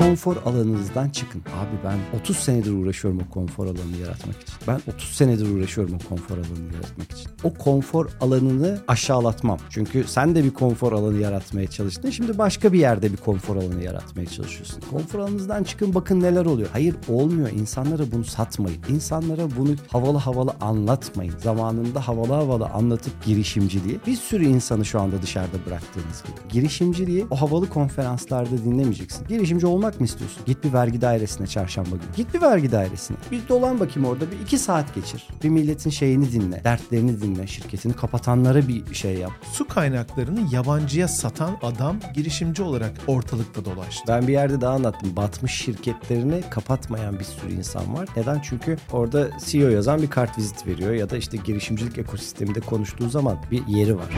konfor alanınızdan çıkın. Abi ben 30 senedir uğraşıyorum o konfor alanını yaratmak için. Ben 30 senedir uğraşıyorum o konfor alanını yaratmak için. O konfor alanını aşağılatmam. Çünkü sen de bir konfor alanı yaratmaya çalıştın. Şimdi başka bir yerde bir konfor alanı yaratmaya çalışıyorsun. Konfor alanınızdan çıkın bakın neler oluyor. Hayır olmuyor. İnsanlara bunu satmayın. İnsanlara bunu havalı havalı anlatmayın. Zamanında havalı havalı anlatıp girişimciliği bir sürü insanı şu anda dışarıda bıraktığınız gibi. Girişimciliği o havalı konferanslarda dinlemeyeceksin. Girişimci olmak mı istiyorsun? Git bir vergi dairesine çarşamba günü. Git bir vergi dairesine. Bir dolan bakayım orada bir iki saat geçir. Bir milletin şeyini dinle. Dertlerini dinle. Şirketini kapatanlara bir şey yap. Su kaynaklarını yabancıya satan adam girişimci olarak ortalıkta dolaştı. Ben bir yerde daha anlattım. Batmış şirketlerini kapatmayan bir sürü insan var. Neden? Çünkü orada CEO yazan bir kart vizit veriyor ya da işte girişimcilik ekosisteminde konuştuğu zaman bir yeri var.